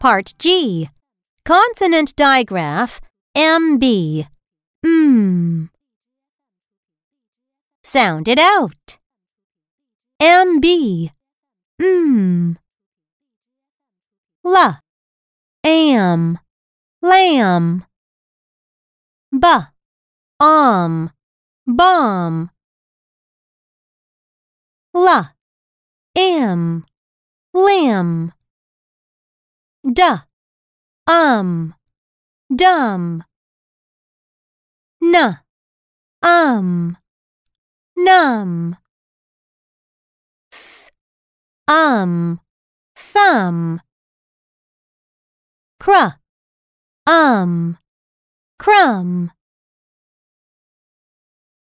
Part G. Consonant digraph MB. Mm. Sound it out. MB. Mm. La. Am. Lamb. Ba. Um. Bomb. La. Am. Lamb. Da. Um. Dumb. Na. Um. Numb. Th. Um. Thumb. Cr. Um. Crumb.